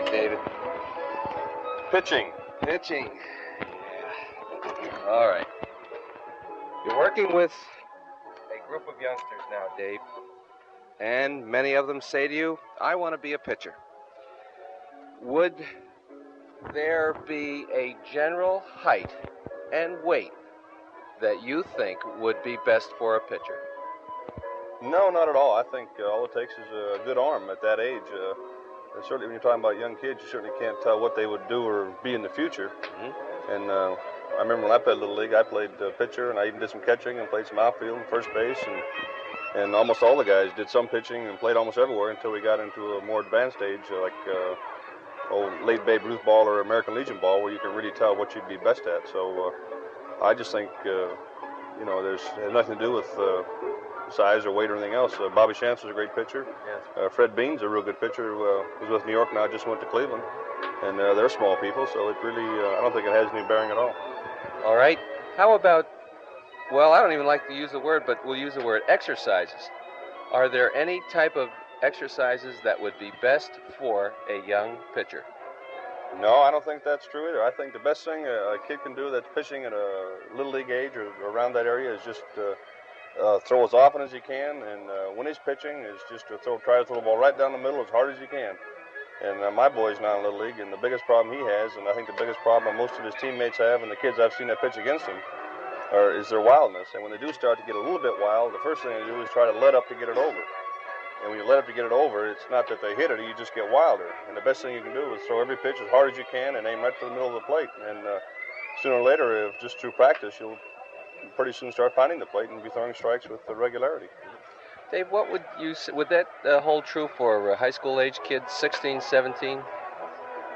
right, David. Pitching. Pitching. Yeah. All right. You're working with a group of youngsters now, Dave. And many of them say to you, I want to be a pitcher. Would there be a general height and weight that you think would be best for a pitcher? No, not at all. I think uh, all it takes is a good arm at that age. Uh, and certainly, when you're talking about young kids, you certainly can't tell what they would do or be in the future. Mm-hmm. And uh, I remember when I played Little League, I played uh, pitcher, and I even did some catching and played some outfield and first base, and and almost all the guys did some pitching and played almost everywhere until we got into a more advanced stage, uh, like uh, old late Babe Ruth ball or American Legion ball, where you can really tell what you'd be best at. So uh, I just think, uh, you know, there's has nothing to do with uh, size or weight or anything else. Uh, Bobby Shantz was a great pitcher. Yes. Uh, Fred Beene's a real good pitcher. Uh, was with New York now, just went to Cleveland, and uh, they're small people, so it really, uh, I don't think it has any bearing at all. All right. How about, well, I don't even like to use the word, but we'll use the word exercises. Are there any type of exercises that would be best for a young pitcher? No, I don't think that's true either. I think the best thing a, a kid can do that's pitching at a little league age or around that area is just uh, uh, throw as often as he can, and uh, when he's pitching, is just to throw, try to throw the ball right down the middle as hard as he can. And uh, my boy's not in little league, and the biggest problem he has, and I think the biggest problem most of his teammates have, and the kids I've seen that pitch against him, are, is their wildness. And when they do start to get a little bit wild, the first thing they do is try to let up to get it over. And when you let up to get it over, it's not that they hit it, you just get wilder. And the best thing you can do is throw every pitch as hard as you can and aim right to the middle of the plate. And uh, sooner or later, if just through practice, you'll pretty soon start finding the plate and be throwing strikes with the regularity. Dave, what would you s- would that uh, hold true for uh, high school age kids, 16, 17?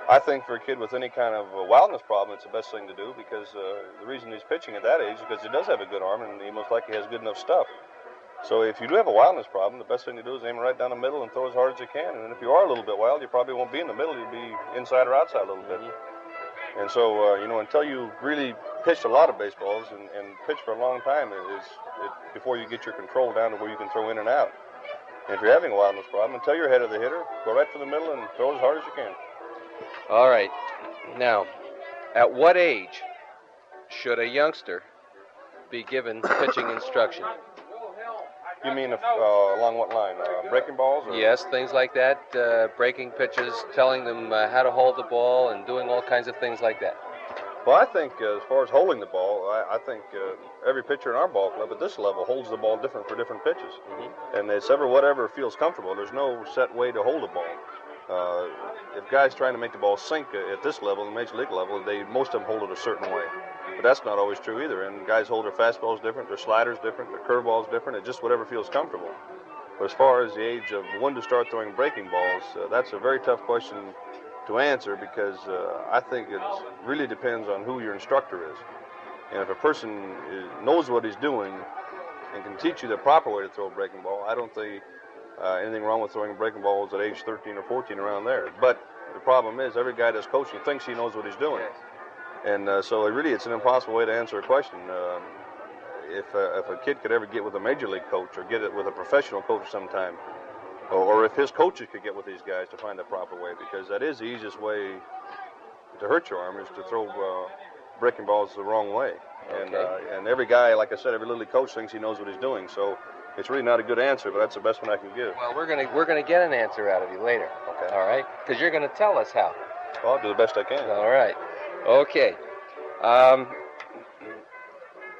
I think for a kid with any kind of uh, wildness problem, it's the best thing to do because uh, the reason he's pitching at that age is because he does have a good arm and he most likely has good enough stuff. So if you do have a wildness problem, the best thing to do is aim right down the middle and throw as hard as you can. And if you are a little bit wild, you probably won't be in the middle. You'll be inside or outside a little bit. And so, uh, you know, until you really pitch a lot of baseballs and, and pitch for a long time, is it, before you get your control down to where you can throw in and out. And if you're having a wildness problem, until you're ahead of the hitter, go right for the middle and throw as hard as you can. All right. Now, at what age should a youngster be given pitching instruction? You mean if, uh, along what line? Uh, breaking balls? Or? Yes, things like that, uh, breaking pitches, telling them uh, how to hold the ball, and doing all kinds of things like that. Well, I think uh, as far as holding the ball, I, I think uh, every pitcher in our ball club at this level holds the ball different for different pitches. Mhm. And it's ever whatever feels comfortable. There's no set way to hold the ball. Uh, if guys trying to make the ball sink uh, at this level, the major league level, they most of them hold it a certain way. But that's not always true either. And guys hold their fastballs different, their sliders different, their curveballs different. It's just whatever feels comfortable. But as far as the age of when to start throwing breaking balls, uh, that's a very tough question to answer because uh, I think it really depends on who your instructor is. And if a person is, knows what he's doing and can teach you the proper way to throw a breaking ball, I don't see uh, anything wrong with throwing breaking balls at age 13 or 14 around there. But the problem is every guy that's coaching thinks he knows what he's doing. And uh, so it really it's an impossible way to answer a question. Um, if, uh, if a kid could ever get with a major league coach or get it with a professional coach sometime, or, if his coaches could get with these guys to find the proper way, because that is the easiest way to hurt your arm is to throw uh, breaking balls the wrong way. And, Okay. uh, and every guy, like I said, every little coach thinks he knows what he's doing. So it's really not a good answer, but that's the best one I can give. Well, we're gonna we're gonna get an answer out of you later. Okay. All right, because you're gonna tell us how. Well, I'll do the best I can. All right. Okay. Um,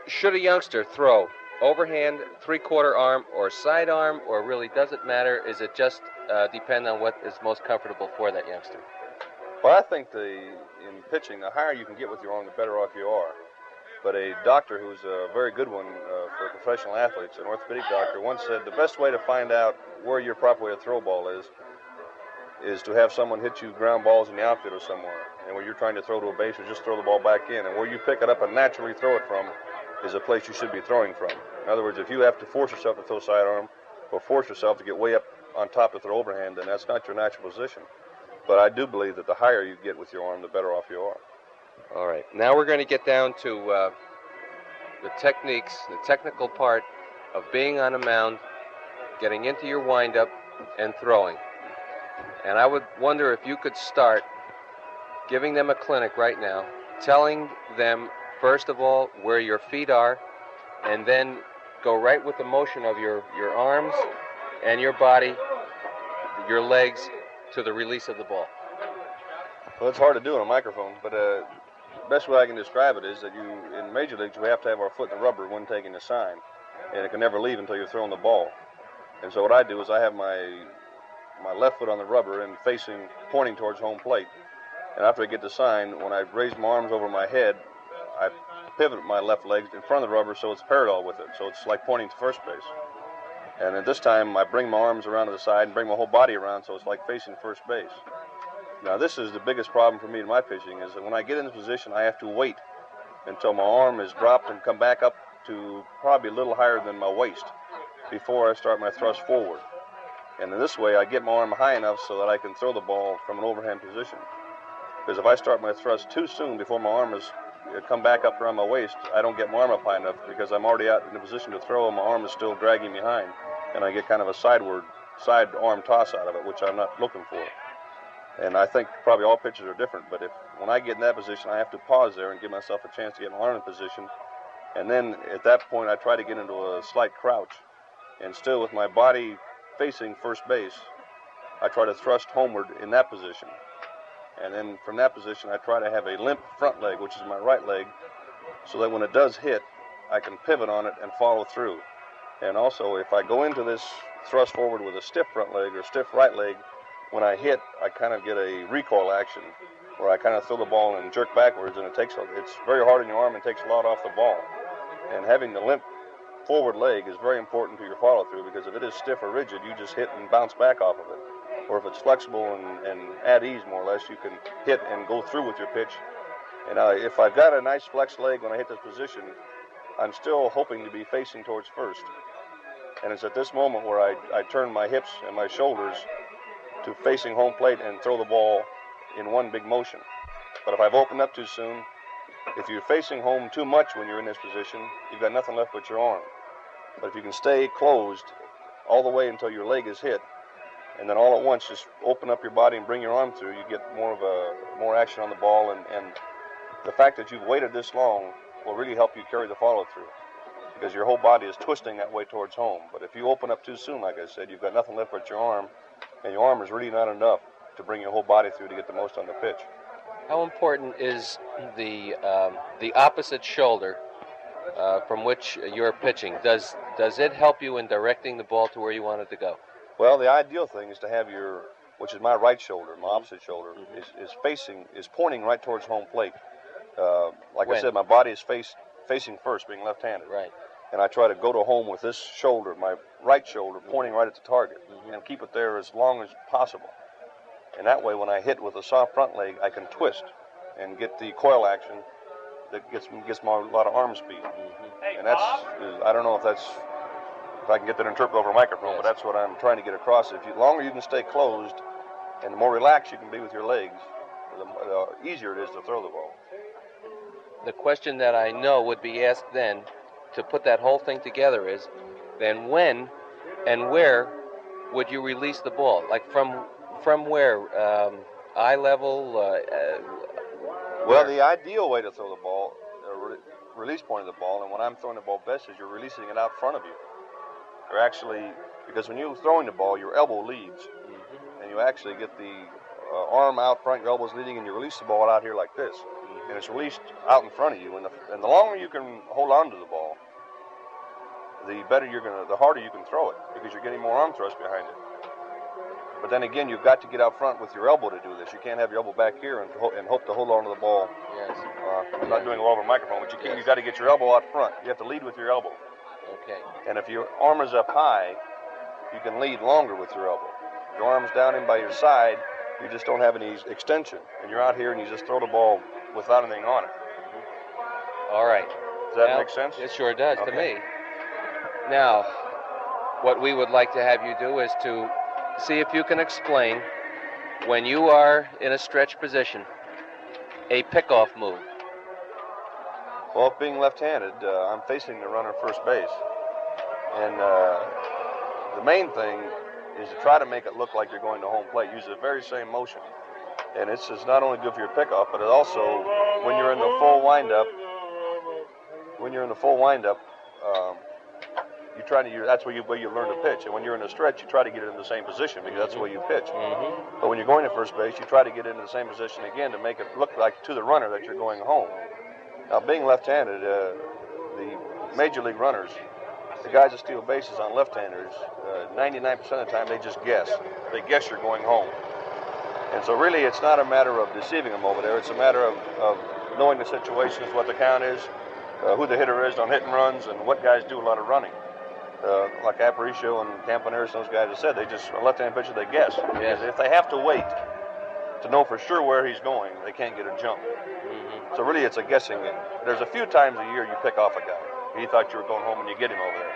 should a youngster throw overhand, three-quarter arm, or side arm, or really does it matter? Is it just uh, depend on what is most comfortable for that youngster? Well, I think the in pitching, the higher you can get with your arm, the better off you are. But a doctor who's a very good one uh, for professional athletes, an orthopedic doctor, once said the best way to find out where your proper way to throw ball is is to have someone hit you ground balls in the outfield or somewhere, and where you're trying to throw to a base or just throw the ball back in, and where you pick it up and naturally throw it from is a place you should be throwing from. In other words, if you have to force yourself to throw sidearm or force yourself to get way up on top to throw overhand, then that's not your natural position. But I do believe that the higher you get with your arm, the better off you are. All right. Now we're going to get down to uh, the techniques, the technical part of being on a mound, getting into your windup, and throwing. And I would wonder if you could start giving them a clinic right now, telling them, first of all, where your feet are, and then go right with the motion of your, your arms and your body, your legs, to the release of the ball. Well, it's hard to do on a microphone, but uh, the best way I can describe it is that you, in major leagues, we have to have our foot in the rubber when taking a sign, and it can never leave until you're throwing the ball. And so what I do is I have my my left foot on the rubber and facing, pointing towards home plate. And after I get the sign, when I raise my arms over my head, I pivot my left leg in front of the rubber so it's parallel with it. So it's like pointing to first base. And at this time, I bring my arms around to the side and bring my whole body around so it's like facing first base. Now, this is the biggest problem for me in my pitching is that when I get in this position, I have to wait until my arm is dropped and come back up to probably a little higher than my waist before I start my thrust forward. And in this way, I get my arm high enough so that I can throw the ball from an overhand position. Because if I start my thrust too soon before my arm has Uh, come back up around my waist, I don't get my arm up high enough because I'm already out in a position to throw and my arm is still dragging behind. And I get kind of a sideward, side arm toss out of it, which I'm not looking for. And I think probably all pitchers are different, but if when I get in that position, I have to pause there and give myself a chance to get my arm in position. And then at that point, I try to get into a slight crouch. And still with my body facing first base, I try to thrust homeward in that position. And then from that position, I try to have a limp front leg, which is my right leg, so that when it does hit, I can pivot on it and follow through. And also, if I go into this thrust forward with a stiff front leg or stiff right leg, when I hit, I kind of get a recoil action where I kind of throw the ball and jerk backwards, and it takes it's very hard on your arm and takes a lot off the ball. And having the limp forward leg is very important to your follow through because if it is stiff or rigid, you just hit and bounce back off of it. Or if it's flexible and, and at ease, more or less, you can hit and go through with your pitch. And uh, if I've got a nice flex leg when I hit this position, I'm still hoping to be facing towards first. And it's at this moment where I, I turn my hips and my shoulders to facing home plate and throw the ball in one big motion. But if I've opened up too soon, if you're facing home too much when you're in this position, you've got nothing left but your arm. But if you can stay closed all the way until your leg is hit, and then all at once just open up your body and bring your arm through, you get more of a more action on the ball, and, and the fact that you've waited this long will really help you carry the follow through because your whole body is twisting that way towards home. But if you open up too soon, like I said, you've got nothing left but your arm, and your arm is really not enough to bring your whole body through to get the most on the pitch. How important is the um, the opposite shoulder uh, from which you're pitching? Does does it help you in directing the ball to where you want it to go? Well, the ideal thing is to have your, which is my right shoulder, my opposite shoulder, mm-hmm. is, is facing, is pointing right towards home plate. Uh, like when? I said, my body is face, facing first, being left-handed. Right. And I try to go to home with this shoulder, my right shoulder, pointing right at the target, mm-hmm. and keep it there as long as possible. And that way, when I hit with a soft front leg, I can twist and get the coil action that gets gets me a lot of arm speed. Mm-hmm. And that's I don't know if that's if I can get that interpreted over a microphone, yes. but that's what I'm trying to get across. If you, the longer you can stay closed, and the more relaxed you can be with your legs, the, the easier it is to throw the ball. The question that I know would be asked then, to put that whole thing together, is then when and where would you release the ball? Like from from where? Um, eye level? Uh, uh, well, the ideal way to throw the ball, the re- release point of the ball, and when I'm throwing the ball best is you're releasing it out front of you. You're actually, because when you're throwing the ball, your elbow leads, mm-hmm. and you actually get the uh, arm out front, your elbow's leading, and you release the ball out here like this. Mm-hmm. And it's released out in front of you. And the, and the longer you can hold on to the ball, the better you're gonna, the harder you can throw it because you're getting more arm thrust behind it. But then again, you've got to get out front with your elbow to do this. You can't have your elbow back here and, ho- and hope to hold on to the ball. Yes. Uh, I'm not doing it over a microphone, but you can, yes. you've got to get your elbow out front. You have to lead with your elbow. Okay. And if your arm is up high, you can lead longer with your elbow. Your arm's down in by your side, you just don't have any extension. And you're out here and you just throw the ball without anything on it. All right. Does that now, make sense? It sure does okay. to me. Now, what we would like to have you do is to see if you can explain when you are in a stretch position a pickoff move. Well, being left-handed, uh, I'm facing the runner first base, and uh, the main thing is to try to make it look like you're going to home plate. Use the very same motion. And it's, it's not only good for your pickoff, but it also, when you're in the full windup, when you're in the full windup, um, you try to. You, that's where you where you learn to pitch. And when you're in a stretch, you try to get it in the same position because that's the way you pitch. Mm-hmm. But when you're going to first base, you try to get into the same position again to make it look like to the runner that you're going home. Now, being left-handed, uh, the major league runners, the guys that steal bases on left-handers, uh, 99% of the time they just guess. They guess you're going home. And so really, it's not a matter of deceiving them over there. It's a matter of, of knowing the situations, what the count is, uh, who the hitter is on hit and runs, and what guys do a lot of running. Uh, like Aparicio and Campaneris, those guys have said, they just a left-hand pitcher, they guess. Yes. If they have to wait to know for sure where he's going, they can't get a jump. Mm-hmm. So really, it's a guessing game. There's a few times a year you pick off a guy. He thought you were going home and you get him over there.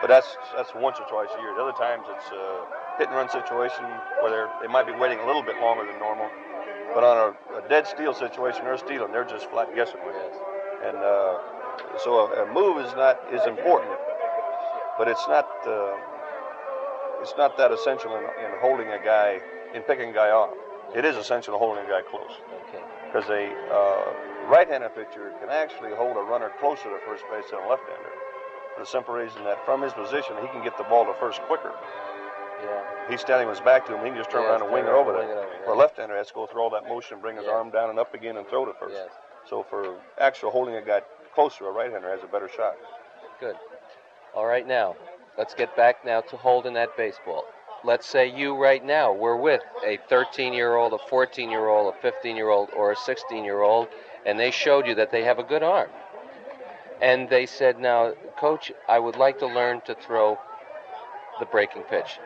But that's that's once or twice a year. The other times it's a hit and run situation where they're, they might be waiting a little bit longer than normal. But on a, a dead steal situation, they're stealing. They're just flat guessing with it. And uh, so a, a move is not is important, but it's not uh, it's not that essential in, in holding a guy in picking a guy off. It is essential in holding a guy close Okay. because a uh, right-handed pitcher can actually hold a runner closer to first base than a left-hander. For the simple reason that from his position he can get the ball to first quicker. Yeah. He's standing with his back to him. He can just turn Yes, around and wing it over there. it over, For a left-hander, has to go through all that motion, bring his Yeah. arm down and up again, and throw to first. Yes. So for actual holding a guy closer, a right-hander has a better shot. Good. All right, now let's get back now to holding that baseball. Let's say you right now were with a 13-year-old, a 14-year-old, a 15-year-old, or a 16-year-old, and they showed you that they have a good arm. And they said, "Now, coach, I would like to learn to throw the breaking pitch."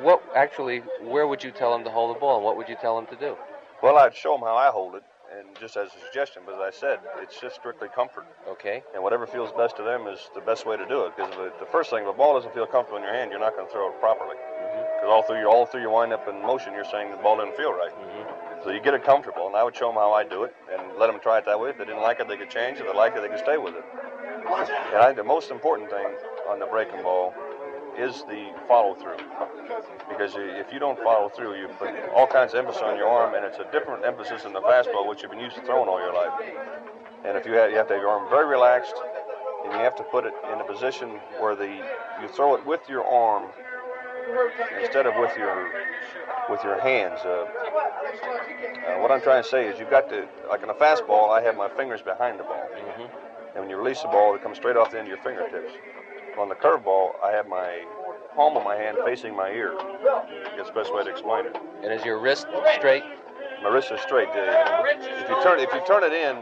What actually, where would you tell them to hold the ball, and what would you tell them to do? Well, I'd show him how I hold it, and just as a suggestion, but as I said, it's just strictly comfort. Okay. And whatever feels best to them is the best way to do it. Because the, the first thing, if the ball doesn't feel comfortable in your hand, you're not going to throw it properly. Because all through your all through your windup and motion, you're saying the ball didn't feel right. Mm-hmm. So you get it comfortable, and I would show them how I do it, let them try it that way. If they didn't like it, they could change. If they liked it, they could stay with it. And I think the most important thing on the breaking ball is the follow through. Because if you don't follow through, you put all kinds of emphasis on your arm, and it's a different emphasis than the fastball, which you've been used to throwing all your life. And if you have, you have to have your arm very relaxed, and you have to put it in a position where the you throw it with your arm instead of with your with your hands. Uh, uh, what I'm trying to say is you've got to, like in a fastball, I have my fingers behind the ball. Mm-hmm. And when you release the ball, it comes straight off the end of your fingertips. On the curveball, I have my palm of my hand facing my ear. That's the best way to explain it. And is your wrist straight? My wrist is straight. Uh, if you turn, if you turn it in,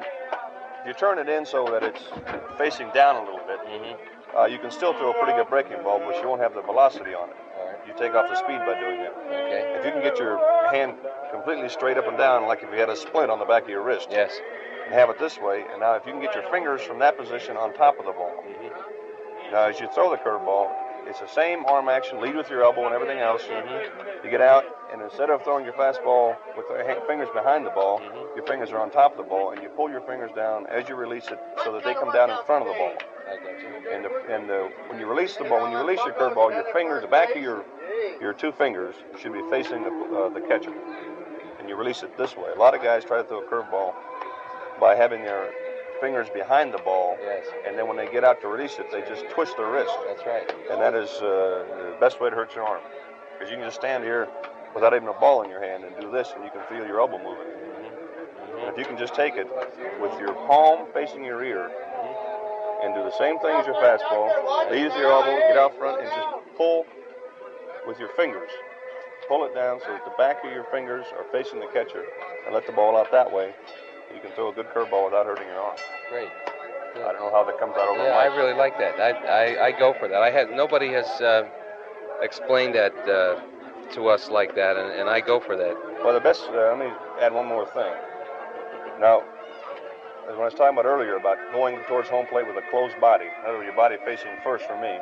if you turn it in so that it's facing down a little bit, Mm-hmm. uh, you can still throw a pretty good breaking ball, but you won't have the velocity on it. You take off the speed by doing that. Okay. If you can get your hand completely straight up and down, like if you had a splint on the back of your wrist, Yes. and have it this way, and now if you can get your fingers from that position on top of the ball, Mm-hmm. now as you throw the curveball, it's the same arm action, lead with your elbow and everything else. Mm-hmm. You get out, and instead of throwing your fastball with your fingers behind the ball, Mhm. your fingers are on top of the ball, and you pull your fingers down as you release it so that they come down in front of the ball. I got you. And, the, and the, when you release the ball, when you release your curveball, your fingers, the back of your your two fingers should be facing the, uh, the catcher, and you release it this way. A lot of guys try to throw a curveball by having their fingers behind the ball, Yes. and then when they get out to release it, they just twist their wrist, That's right. and that is uh, the best way to hurt your arm, because you can just stand here without even a ball in your hand and do this, and you can feel your elbow moving. Mm-hmm. If you can just take it with your palm facing your ear and do the same thing as your fastball, with your elbow, get out front, and just pull with your fingers. Pull it down so that the back of your fingers are facing the catcher and let the ball out that way. You can throw a good curveball without hurting your arm. Great. I don't know how that comes out over Yeah, I really like that. I, I, I go for that. I had nobody has uh, explained that uh, to us like that, and, and I go for that. Well, the best, uh, let me add one more thing. Now, as when I was talking about earlier about going towards home plate with a closed body, in other words, your body facing first for me.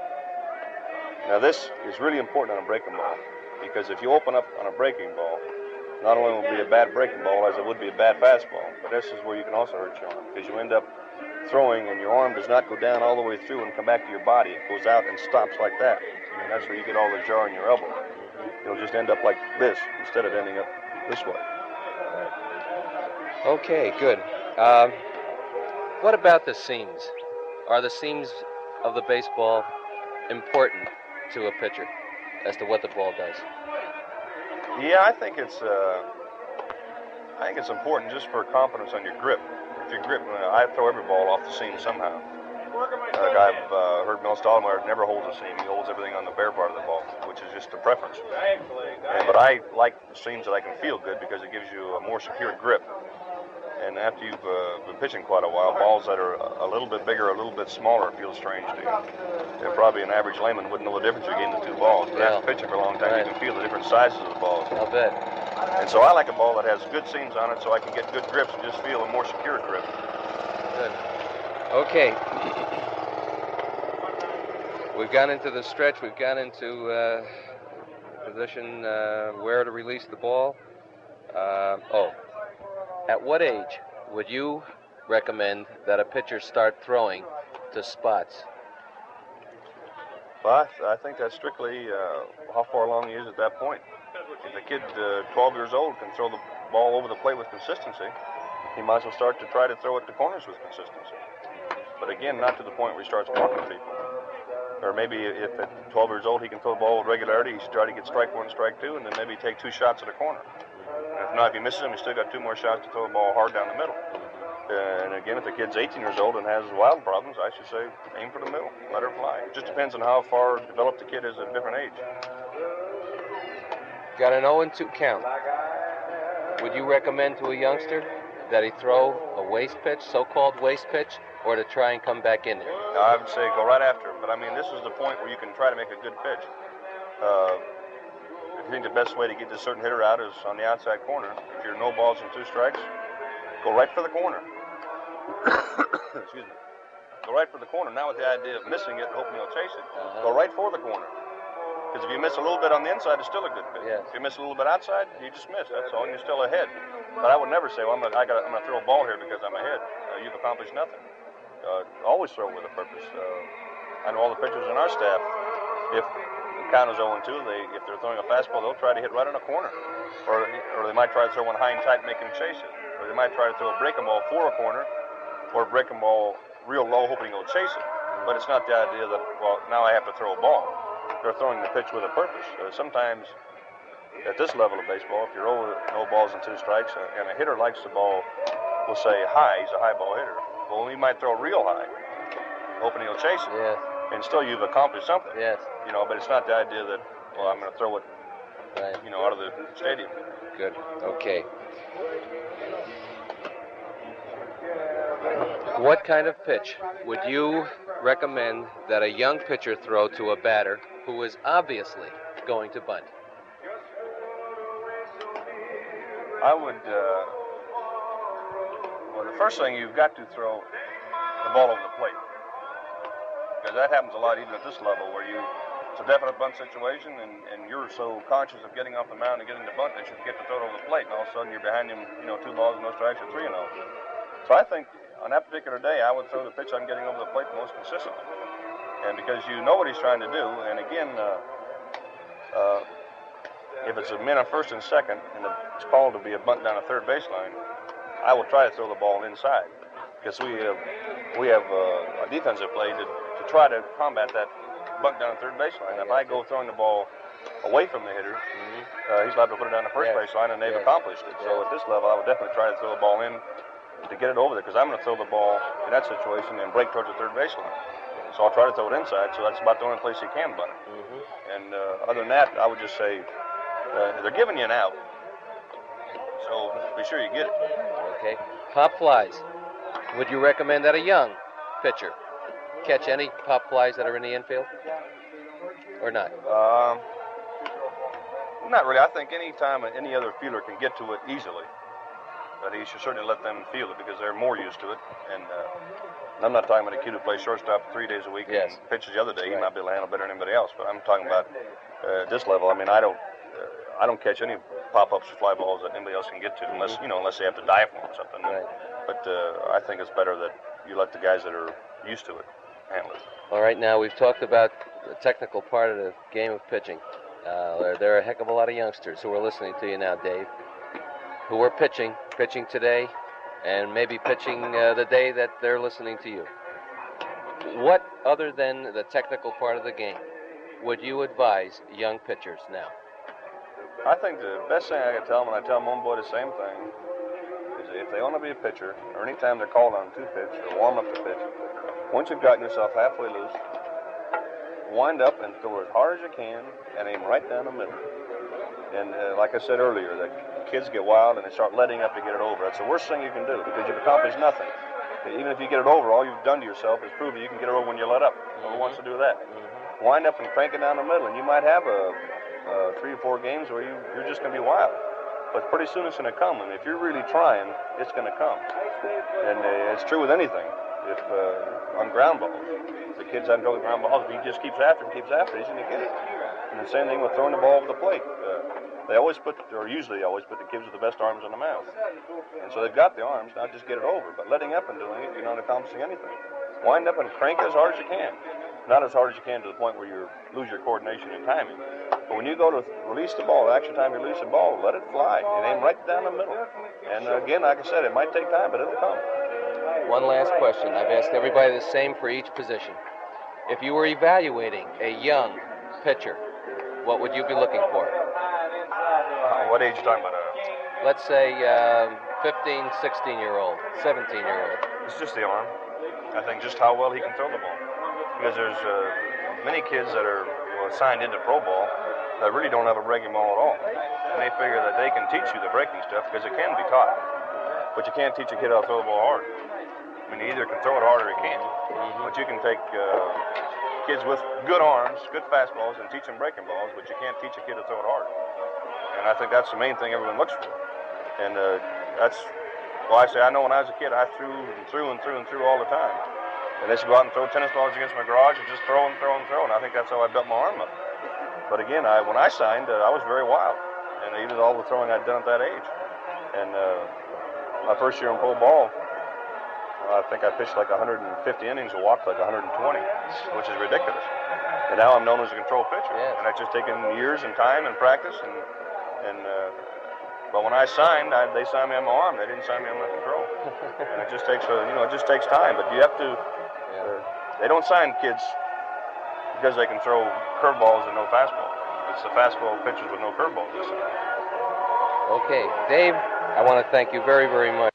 Now, this is really important on a breaking ball because if you open up on a breaking ball, not only will it be a bad breaking ball as it would be a bad fastball, but this is where you can also hurt your arm because you end up throwing and your arm does not go down all the way through and come back to your body. It goes out and stops like that. And that's where you get all the jar in your elbow. It'll just end up like this instead of ending up this way. Okay, good. Um, what about the seams? Are the seams of the baseball important to a pitcher as to what the ball does? Yeah, I think it's uh, I think it's important just for confidence on your grip. If your grip, uh, I throw every ball off the seam somehow. Like I've uh, heard Mel Stottlemyre never holds a seam. He holds everything on the bare part of the ball, which is just a preference. And, but I like the seams that I can feel good because it gives you a more secure grip. And after you've uh, been pitching quite a while, balls that are a little bit bigger, a little bit smaller feel strange to you. And probably an average layman wouldn't know the difference between the two balls. But Yeah. after pitching for a long time, Right. you can feel the different sizes of the balls. I'll bet. And so I like a ball that has good seams on it so I can get good grips and just feel a more secure grip. Good. Okay. We've gone into the stretch. We've gone into uh, position uh, where to release the ball. Uh, oh, at what age would you recommend that a pitcher start throwing to spots? But I think that's strictly uh, how far along he is at that point. If a kid uh, 12 years old can throw the ball over the plate with consistency, he might as well start to try to throw it to corners with consistency. But again, not to the point where he starts walking people. Or maybe if at 12 years old he can throw the ball with regularity, he should try to get strike one, strike two, and then maybe take two shots at a corner. And if not, if he misses them, he's still got two more shots to throw the ball hard down the middle. And again, if the kid's 18 years old and has wild problems, I should say aim for the middle, let her fly. It just depends on how far developed the kid is at a different age. Got an 0 2 count. Would you recommend to a youngster that he throw a waste pitch, so called waste pitch, or to try and come back in there? I would say go right after him, but I mean, this is the point where you can try to make a good pitch. Uh, I think the best way to get this certain hitter out is on the outside corner. If you're no balls and two strikes, go right for the corner. Excuse me. Go right for the corner. Not with the idea of missing it and hoping he'll chase it. Uh-huh. Go right for the corner. Because if you miss a little bit on the inside, it's still a good pitch. Yes. If you miss a little bit outside, you just miss. That's all, and you're still ahead. But I would never say, well, I'm going to throw a ball here because I'm ahead. Uh, you've accomplished nothing. Uh, always throw with a purpose. Uh, I know all the pitchers in our staff. If the count is 0 2, they if they're throwing a fastball, they'll try to hit right in a corner, or or they might try to throw one high and tight, and make him chase it, or they might try to throw a breaking ball for a corner, or a breaking ball real low, hoping he'll chase it. But it's not the idea that well now I have to throw a ball. They're throwing the pitch with a purpose. Uh, sometimes at this level of baseball, if you're over no balls and two strikes, uh, and a hitter likes the ball, we'll say high. He's a high ball hitter. Well, he might throw real high, hoping he'll chase it, and still you've accomplished something. yes, You know, but it's not the idea that well I'm going to throw it, right. you know, out of the stadium. Good. Okay. What kind of pitch would you recommend that a young pitcher throw to a batter who is obviously going to bunt? I would. Uh, well, the first thing you've got to throw the ball over the plate that happens a lot even at this level where you it's a definite bunt situation and, and you're so conscious of getting off the mound and getting the bunt that you forget to throw over the plate and all of a sudden you're behind him you know two balls and no strikes or three and oh. So I think on that particular day I would throw the pitch I'm getting over the plate most consistently and because you know what he's trying to do and again. Uh, uh, if it's a man on first and second, and it's called to be a bunt down a third baseline, I will try to throw the ball inside because we have we have uh, a defensive play to, to try to combat that bunt down a third baseline. If I go throwing the ball away from the hitter, uh, he's liable to put it down the first Yes. baseline, and they've Yes. accomplished it. So at this level, I would definitely try to throw the ball in to get it over there because I'm going to throw the ball in that situation and break towards the third baseline. So I'll try to throw it inside. So that's about the only place he can bunt it. And uh, other than that, I would just say uh, they're giving you an out. So be sure you get it. Okay. Pop flies. Would you recommend that a young pitcher catch any pop flies that are in the infield? Or not? Um, not really. I think any time any other fielder can get to it easily, but he should certainly let them feel it because they're more used to it. And uh, I'm not talking about a kid who plays shortstop three days a week Yes. and pitches the other day. He might be able to handle better than anybody else. But I'm talking about uh, this level. I mean, I don't. Uh, I don't catch any pop-ups or fly balls that anybody else can get to, unless you know, unless they have to dive for them or something. Right. But uh, I think it's better that you let the guys that are used to it All right, now we've talked about the technical part of the game of pitching. Uh, there, there are a heck of a lot of youngsters who are listening to you now, Dave, who are pitching, pitching today, and maybe pitching uh, the day that they're listening to you. What, other than the technical part of the game, would you advise young pitchers now? I think the best thing I can tell them, and I tell them one boy the same thing, is if they want to be a pitcher, or anytime they're called on to pitch or warm up to pitch, once you've gotten yourself halfway loose, wind up and throw as hard as you can and aim right down the middle. And uh, like I said earlier, the kids get wild and they start letting up to get it over. That's the worst thing you can do because you've accomplished nothing. Even if you get it over, all you've done to yourself is prove that you can get it over when you let up. Mm-hmm. Who wants to do that? Mm-hmm. Wind up and crank it down the middle, and you might have a, a three or four games where you, you're just going to be wild. But pretty soon it's going to come, and if you're really trying, it's going to come. And uh, it's true with anything. If uh, on ground balls, the kid's trouble with ground balls, if he just keeps after him, keeps after, him, he's going to get it. And the same thing with throwing the ball over the plate. Uh, they always put, or usually always put the kids with the best arms on the mound. And so they've got the arms, now just get it over. But letting up and doing it, you're not accomplishing anything. Wind up and crank as hard as you can. Not as hard as you can to the point where you lose your coordination and timing. But when you go to release the ball, action time you release the ball, let it fly and aim right down the middle. And uh, again, like I said, it might take time, but it'll come. One last question. I've asked everybody the same for each position. If you were evaluating a young pitcher, what would you be looking for? what age are you talking about? Uh, Let's say um, 15, 16 year old, 17 year old. It's just the arm. I think just how well he can throw the ball. Because there's uh, many kids that are well, signed into pro ball that really don't have a breaking ball at all. And they figure that they can teach you the breaking stuff because it can be taught. But you can't teach a kid how to throw the ball hard. I mean, he either can throw it hard or he can't. Mm-hmm. But you can take uh, kids with good arms, good fastballs, and teach them breaking balls, but you can't teach a kid to throw it hard. And I think that's the main thing everyone looks for. And uh, that's well, I say I know when I was a kid, I threw and threw and threw and threw all the time. And they should go out and throw tennis balls against my garage and just throw and throw and throw. And I think that's how I built my arm up. But again, I when I signed, uh, I was very wild, and even all the throwing I'd done at that age. And uh, my first year in pro ball, I think I pitched like 150 innings and walked like 120, which is ridiculous. And now I'm known as a control pitcher, yes. and that's just taken years and time and practice and and uh, but when I signed, I, they signed me on my arm. They didn't sign me on my control. and it just takes a, you know it just takes time. But you have to. Uh, they don't sign kids because they can throw curveballs and no fastball. It's the fastball pitchers with no curveballs. Okay, Dave. I want to thank you very, very much.